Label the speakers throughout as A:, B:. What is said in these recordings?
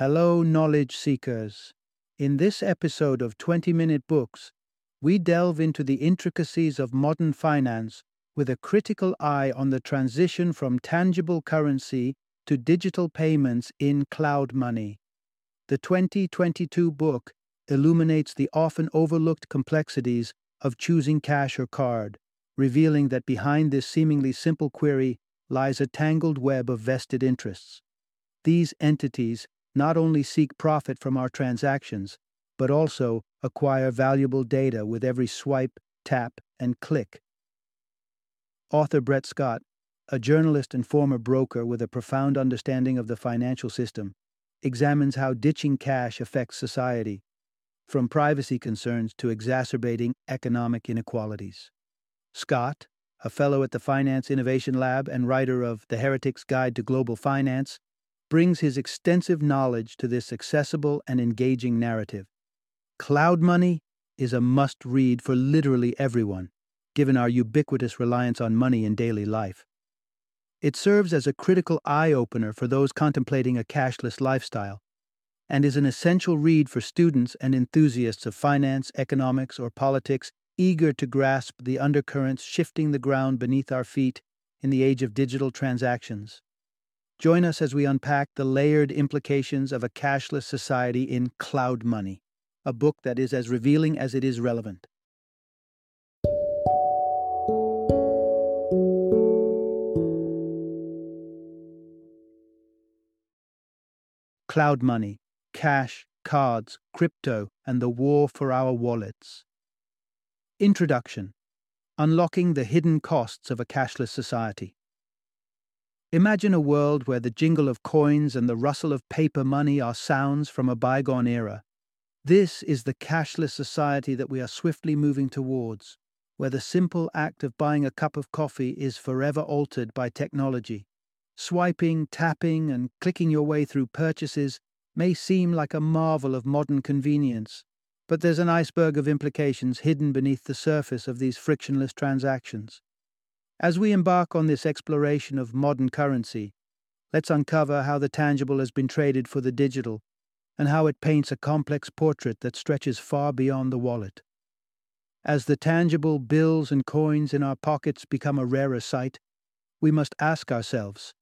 A: Hello, knowledge seekers. In this episode of 20 Minute Books, we delve into the intricacies of modern finance with a critical eye on the transition from tangible currency to digital payments in cloud money. The 2022 book illuminates the often overlooked complexities of choosing cash or card, revealing that behind this seemingly simple query lies a tangled web of vested interests. These entities not only seek profit from our transactions, but also acquire valuable data with every swipe, tap, and click. Author Brett Scott, a journalist and former broker with a profound understanding of the financial system, examines how ditching cash affects society, from privacy concerns to exacerbating economic inequalities. Scott, a fellow at the Finance Innovation Lab and writer of The Heretic's Guide to Global Finance, brings his extensive knowledge to this accessible and engaging narrative. Cloud Money is a must read for literally everyone, given our ubiquitous reliance on money in daily life. It serves as a critical eye opener for those contemplating a cashless lifestyle, and is an essential read for students and enthusiasts of finance, economics, or politics eager to grasp the undercurrents shifting the ground beneath our feet in the age of digital transactions. Join us as we unpack the layered implications of a cashless society in Cloud Money, a book that is as revealing as it is relevant. Cloud Money, Cash, Cards, Crypto, and the War for Our Wallets. Introduction Unlocking the Hidden Costs of a Cashless Society. Imagine a world where the jingle of coins and the rustle of paper money are sounds from a bygone era. This is the cashless society that we are swiftly moving towards, where the simple act of buying a cup of coffee is forever altered by technology. Swiping, tapping, and clicking your way through purchases may seem like a marvel of modern convenience, but there's an iceberg of implications hidden beneath the surface of these frictionless transactions. As we embark on this exploration of modern currency, let's uncover how the tangible has been traded for the digital and how it paints a complex portrait that stretches far beyond the wallet. As the tangible bills and coins in our pockets become a rarer sight, we must ask ourselves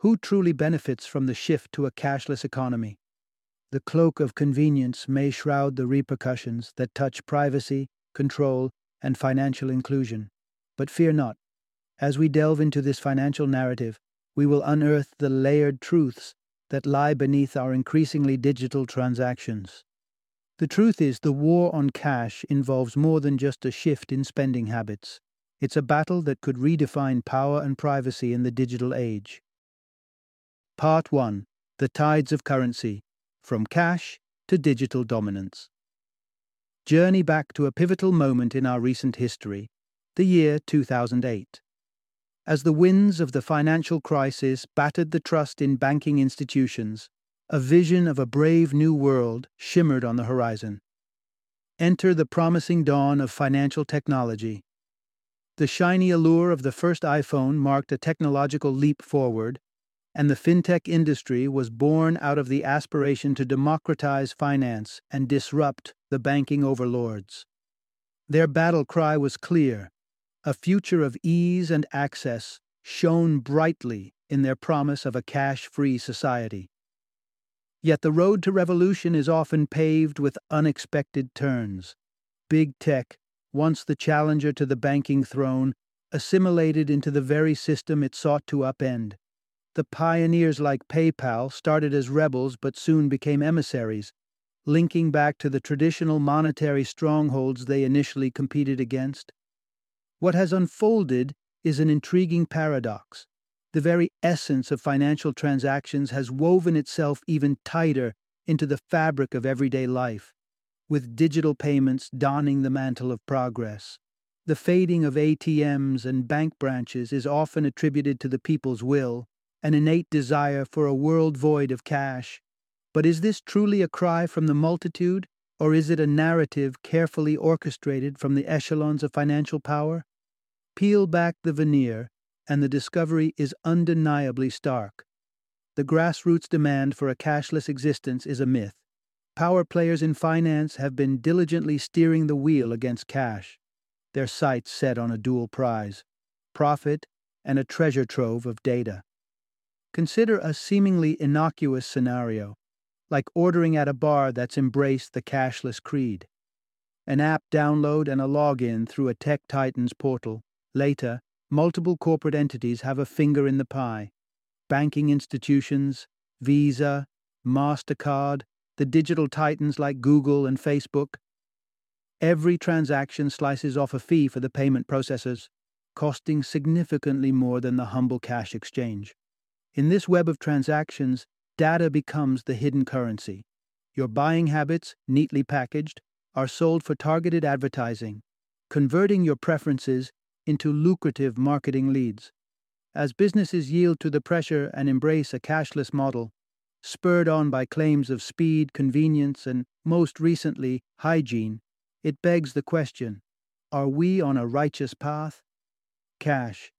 A: who truly benefits from the shift to a cashless economy? The cloak of convenience may shroud the repercussions that touch privacy, control, and financial inclusion. But fear not. As we delve into this financial narrative, we will unearth the layered truths that lie beneath our increasingly digital transactions. The truth is, the war on cash involves more than just a shift in spending habits. It's a battle that could redefine power and privacy in the digital age. Part 1 The Tides of Currency From Cash to Digital Dominance. Journey back to a pivotal moment in our recent history, the year 2008 as the winds of the financial crisis battered the trust in banking institutions, a vision of a brave new world shimmered on the horizon. Enter the promising dawn of financial technology. The shiny allure of the first iPhone marked a technological leap forward, and the fintech industry was born out of the aspiration to democratize finance and disrupt the banking overlords. Their battle cry was clear a future of ease and access shone brightly in their promise of a cash free society. Yet the road to revolution is often paved with unexpected turns. Big tech, once the challenger to the banking throne, assimilated into the very system it sought to upend. The pioneers like PayPal started as rebels but soon became emissaries, linking back to the traditional monetary strongholds they initially competed against. What has unfolded is an intriguing paradox. The very essence of financial transactions has woven itself even tighter into the fabric of everyday life, with digital payments donning the mantle of progress. The fading of ATMs and bank branches is often attributed to the people's will, an innate desire for a world void of cash. But is this truly a cry from the multitude, or is it a narrative carefully orchestrated from the echelons of financial power? Peel back the veneer, and the discovery is undeniably stark. the grassroots demand for a cashless existence is a myth. Power players in finance have been diligently steering the wheel against cash, their sights set on a dual prize profit and a treasure trove of data. Consider a seemingly innocuous scenario, like ordering at a bar that's embraced the cashless creed. An app download and a login through a Tech Titans portal. Later, multiple corporate entities have a finger in the pie. Banking institutions, Visa, MasterCard, the digital titans like Google and Facebook. Every transaction slices off a fee for the payment processors, costing significantly more than the humble cash exchange. In this web of transactions, data becomes the hidden currency. Your buying habits, neatly packaged, are sold for targeted advertising, converting your preferences into lucrative marketing leads. As businesses yield to the pressure and embrace a cashless model, spurred on by claims of speed, convenience, and, most recently, hygiene, it begs the question are we on a righteous path? Cash,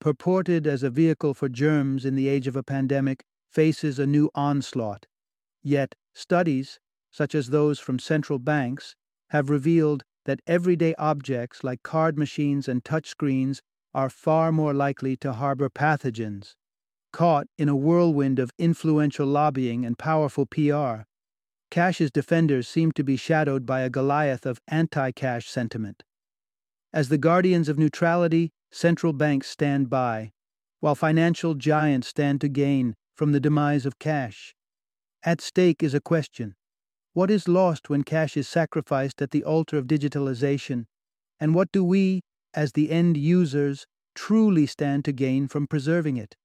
A: purported as a vehicle for germs in the age of a pandemic, faces a new onslaught. Yet, studies, such as those from central banks, have revealed that everyday objects like card machines and touchscreens are far more likely to harbor pathogens. Caught in a whirlwind of influential lobbying and powerful PR, Cash's defenders seem to be shadowed by a Goliath of anti cash sentiment. As the guardians of neutrality, central banks stand by, while financial giants stand to gain from the demise of cash. At stake is a question What is lost when cash is sacrificed at the altar of digitalization? And what do we, as the end users, truly stand to gain from preserving it?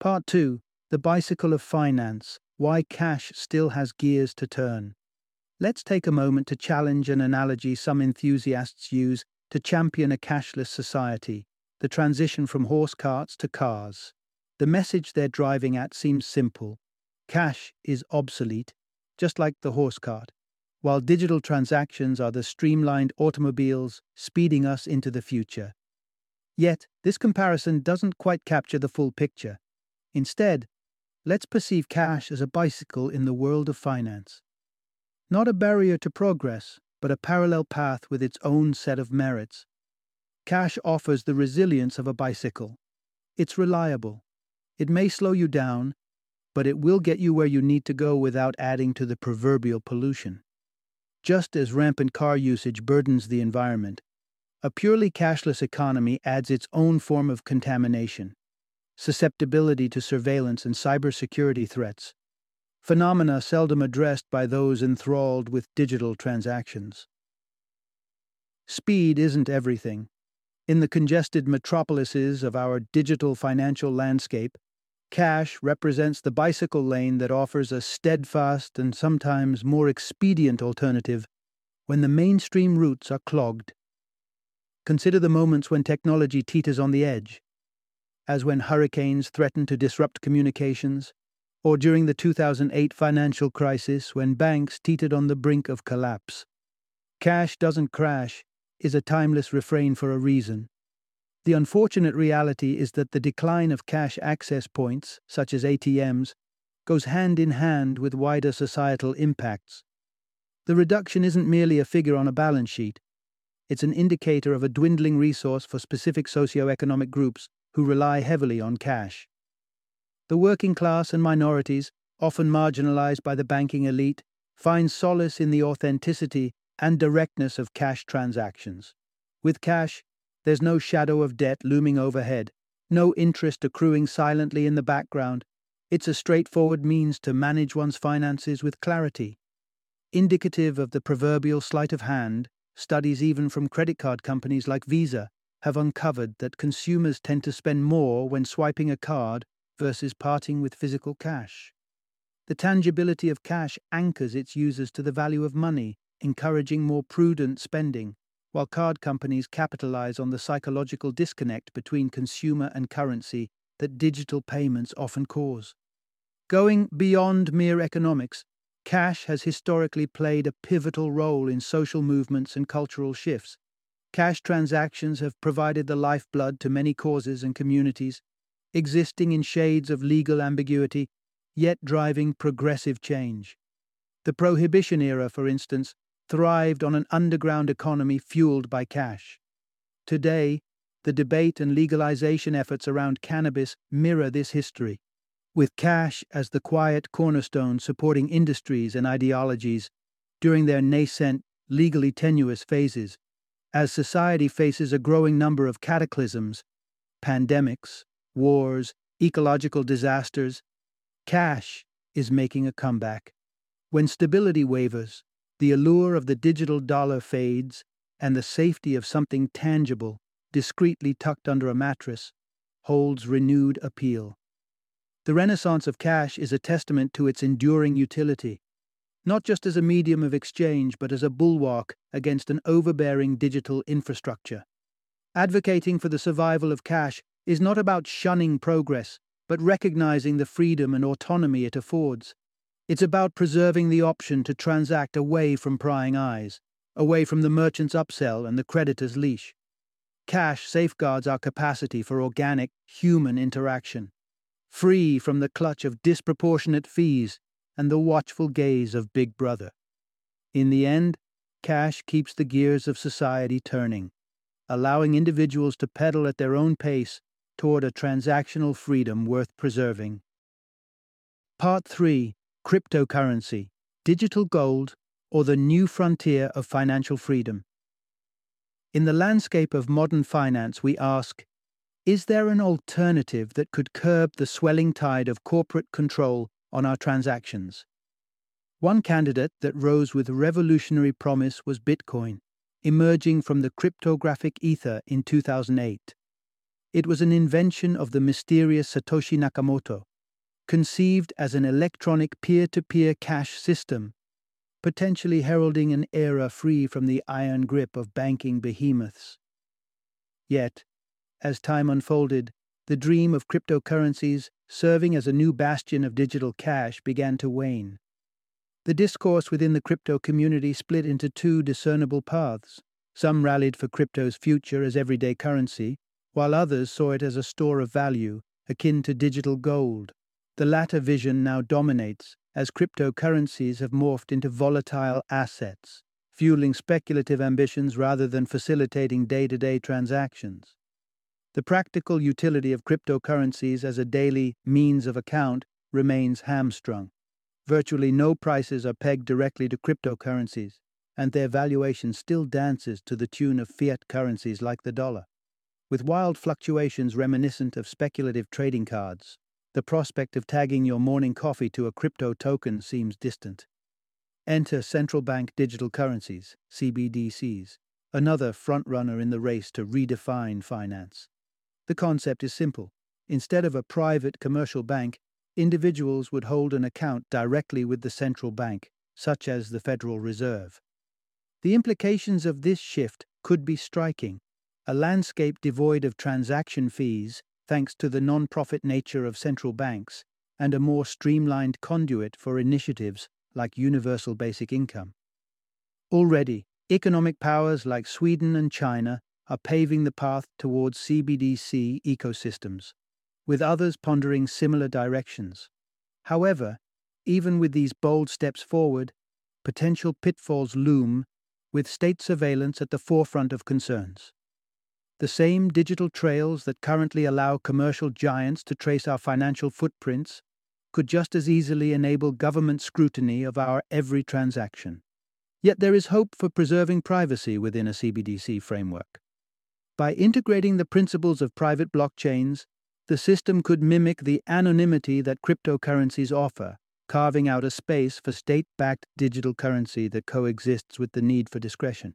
A: Part 2 The Bicycle of Finance Why Cash Still Has Gears to Turn. Let's take a moment to challenge an analogy some enthusiasts use to champion a cashless society the transition from horse carts to cars. The message they're driving at seems simple cash is obsolete, just like the horse cart, while digital transactions are the streamlined automobiles speeding us into the future. Yet, this comparison doesn't quite capture the full picture. Instead, let's perceive cash as a bicycle in the world of finance. Not a barrier to progress, but a parallel path with its own set of merits. Cash offers the resilience of a bicycle. It's reliable. It may slow you down, but it will get you where you need to go without adding to the proverbial pollution. Just as rampant car usage burdens the environment, a purely cashless economy adds its own form of contamination, susceptibility to surveillance and cybersecurity threats, phenomena seldom addressed by those enthralled with digital transactions. Speed isn't everything. In the congested metropolises of our digital financial landscape, cash represents the bicycle lane that offers a steadfast and sometimes more expedient alternative when the mainstream routes are clogged. Consider the moments when technology teeters on the edge, as when hurricanes threaten to disrupt communications, or during the 2008 financial crisis when banks teetered on the brink of collapse. Cash doesn't crash is a timeless refrain for a reason. The unfortunate reality is that the decline of cash access points, such as ATMs, goes hand in hand with wider societal impacts. The reduction isn't merely a figure on a balance sheet, it's an indicator of a dwindling resource for specific socio-economic groups who rely heavily on cash. The working class and minorities, often marginalized by the banking elite, find solace in the authenticity and directness of cash transactions. With cash, there's no shadow of debt looming overhead, no interest accruing silently in the background. It's a straightforward means to manage one's finances with clarity. Indicative of the proverbial sleight of hand, studies even from credit card companies like Visa have uncovered that consumers tend to spend more when swiping a card versus parting with physical cash. The tangibility of cash anchors its users to the value of money, encouraging more prudent spending, while card companies capitalize on the psychological disconnect between consumer and currency that digital payments often cause. Going beyond mere economics, cash has historically played a pivotal role in social movements and cultural shifts. Cash transactions have provided the lifeblood to many causes and communities, existing in shades of legal ambiguity, yet driving progressive change. The Prohibition era, for instance, thrived on an underground economy fueled by cash. Today, the debate and legalization efforts around cannabis mirror this history, with cash as the quiet cornerstone supporting industries and ideologies during their nascent, legally tenuous phases, as society faces a growing number of cataclysms, pandemics, wars, ecological disasters, cash is making a comeback. When stability wavers, the allure of the digital dollar fades, and the safety of something tangible, discreetly tucked under a mattress, holds renewed appeal. The renaissance of cash is a testament to its enduring utility, not just as a medium of exchange, but as a bulwark against an overbearing digital infrastructure. Advocating for the survival of cash is not about shunning progress, but recognizing the freedom and autonomy it affords. It's about preserving the option to transact away from prying eyes, away from the merchant's upsell and the creditor's leash. Cash safeguards our capacity for organic, human interaction, free from the clutch of disproportionate fees and the watchful gaze of Big Brother. In the end, cash keeps the gears of society turning, allowing individuals to pedal at their own pace toward a transactional freedom worth preserving. Part 3 cryptocurrency, digital gold, or the new frontier of financial freedom. In the landscape of modern finance, we ask Is there an alternative that could curb the swelling tide of corporate control on our transactions? One candidate that rose with revolutionary promise was Bitcoin, emerging from the cryptographic ether in 2008. It was an invention of the mysterious Satoshi Nakamoto, conceived as an electronic peer to peer cash system, potentially heralding an era free from the iron grip of banking behemoths. Yet, as time unfolded, the dream of cryptocurrencies serving as a new bastion of digital cash began to wane. The discourse within the crypto community split into two discernible paths. Some rallied for crypto's future as everyday currency, while others saw it as a store of value, akin to digital gold. The latter vision now dominates as cryptocurrencies have morphed into volatile assets, fueling speculative ambitions rather than facilitating day to day transactions. The practical utility of cryptocurrencies as a daily means of account remains hamstrung. Virtually no prices are pegged directly to cryptocurrencies, and their valuation still dances to the tune of fiat currencies like the dollar. With wild fluctuations reminiscent of speculative trading cards, the prospect of tagging your morning coffee to a crypto token seems distant. Enter central bank digital currencies, CBDCs, another frontrunner in the race to redefine finance. The concept is simple. Instead of a private commercial bank, individuals would hold an account directly with the central bank, such as the Federal Reserve. The implications of this shift could be striking. A landscape devoid of transaction fees thanks to the non profit nature of central banks and a more streamlined conduit for initiatives like universal basic income. Already, economic powers like Sweden and China are paving the path towards CBDC ecosystems, with others pondering similar directions. However, even with these bold steps forward, potential pitfalls loom, with state surveillance at the forefront of concerns. The same digital trails that currently allow commercial giants to trace our financial footprints could just as easily enable government scrutiny of our every transaction. Yet there is hope for preserving privacy within a CBDC framework. By integrating the principles of private blockchains, the system could mimic the anonymity that cryptocurrencies offer, carving out a space for state backed digital currency that coexists with the need for discretion.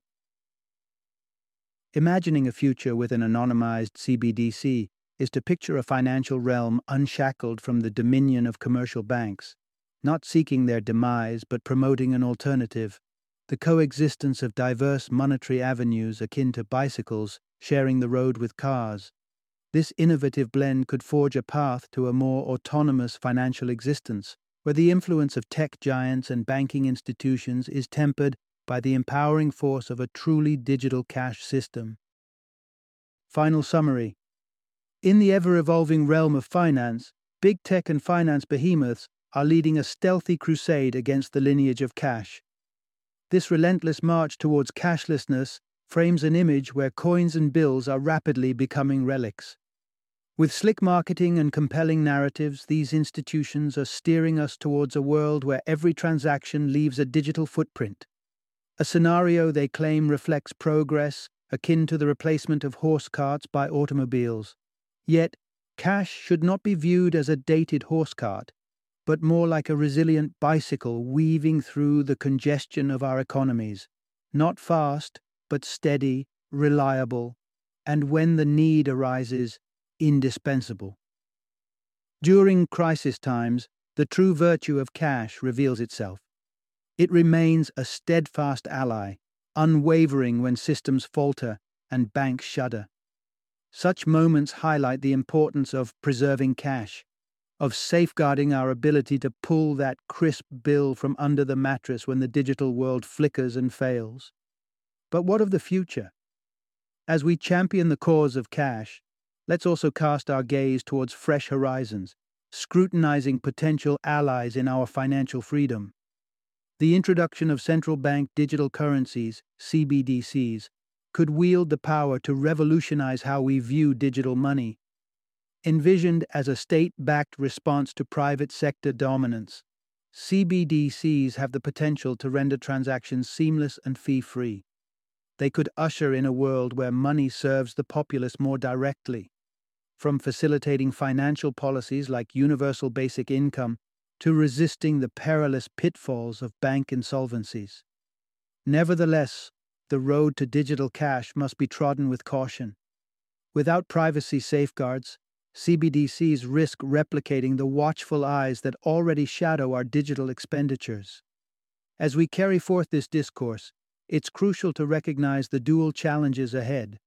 A: Imagining a future with an anonymized CBDC is to picture a financial realm unshackled from the dominion of commercial banks, not seeking their demise but promoting an alternative, the coexistence of diverse monetary avenues akin to bicycles sharing the road with cars. This innovative blend could forge a path to a more autonomous financial existence, where the influence of tech giants and banking institutions is tempered by the empowering force of a truly digital cash system. Final summary In the ever evolving realm of finance, big tech and finance behemoths are leading a stealthy crusade against the lineage of cash. This relentless march towards cashlessness frames an image where coins and bills are rapidly becoming relics. With slick marketing and compelling narratives, these institutions are steering us towards a world where every transaction leaves a digital footprint. A scenario they claim reflects progress akin to the replacement of horse carts by automobiles. Yet, cash should not be viewed as a dated horse cart, but more like a resilient bicycle weaving through the congestion of our economies. Not fast, but steady, reliable, and when the need arises, indispensable. During crisis times, the true virtue of cash reveals itself. It remains a steadfast ally, unwavering when systems falter and banks shudder. Such moments highlight the importance of preserving cash, of safeguarding our ability to pull that crisp bill from under the mattress when the digital world flickers and fails. But what of the future? As we champion the cause of cash, let's also cast our gaze towards fresh horizons, scrutinizing potential allies in our financial freedom. The introduction of central bank digital currencies, CBDCs, could wield the power to revolutionize how we view digital money. Envisioned as a state backed response to private sector dominance, CBDCs have the potential to render transactions seamless and fee free. They could usher in a world where money serves the populace more directly, from facilitating financial policies like universal basic income to resisting the perilous pitfalls of bank insolvencies. Nevertheless, the road to digital cash must be trodden with caution. Without privacy safeguards, CBDCs risk replicating the watchful eyes that already shadow our digital expenditures. As we carry forth this discourse, it's crucial to recognize the dual challenges ahead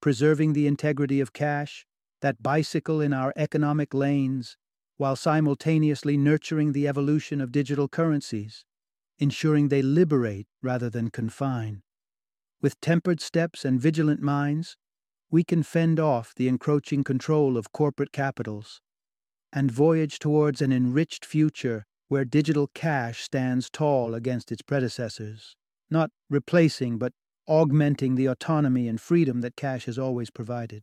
A: preserving the integrity of cash, that bicycle in our economic lanes, while simultaneously nurturing the evolution of digital currencies, ensuring they liberate rather than confine. With tempered steps and vigilant minds, we can fend off the encroaching control of corporate capitals and voyage towards an enriched future where digital cash stands tall against its predecessors, not replacing but augmenting the autonomy and freedom that cash has always provided.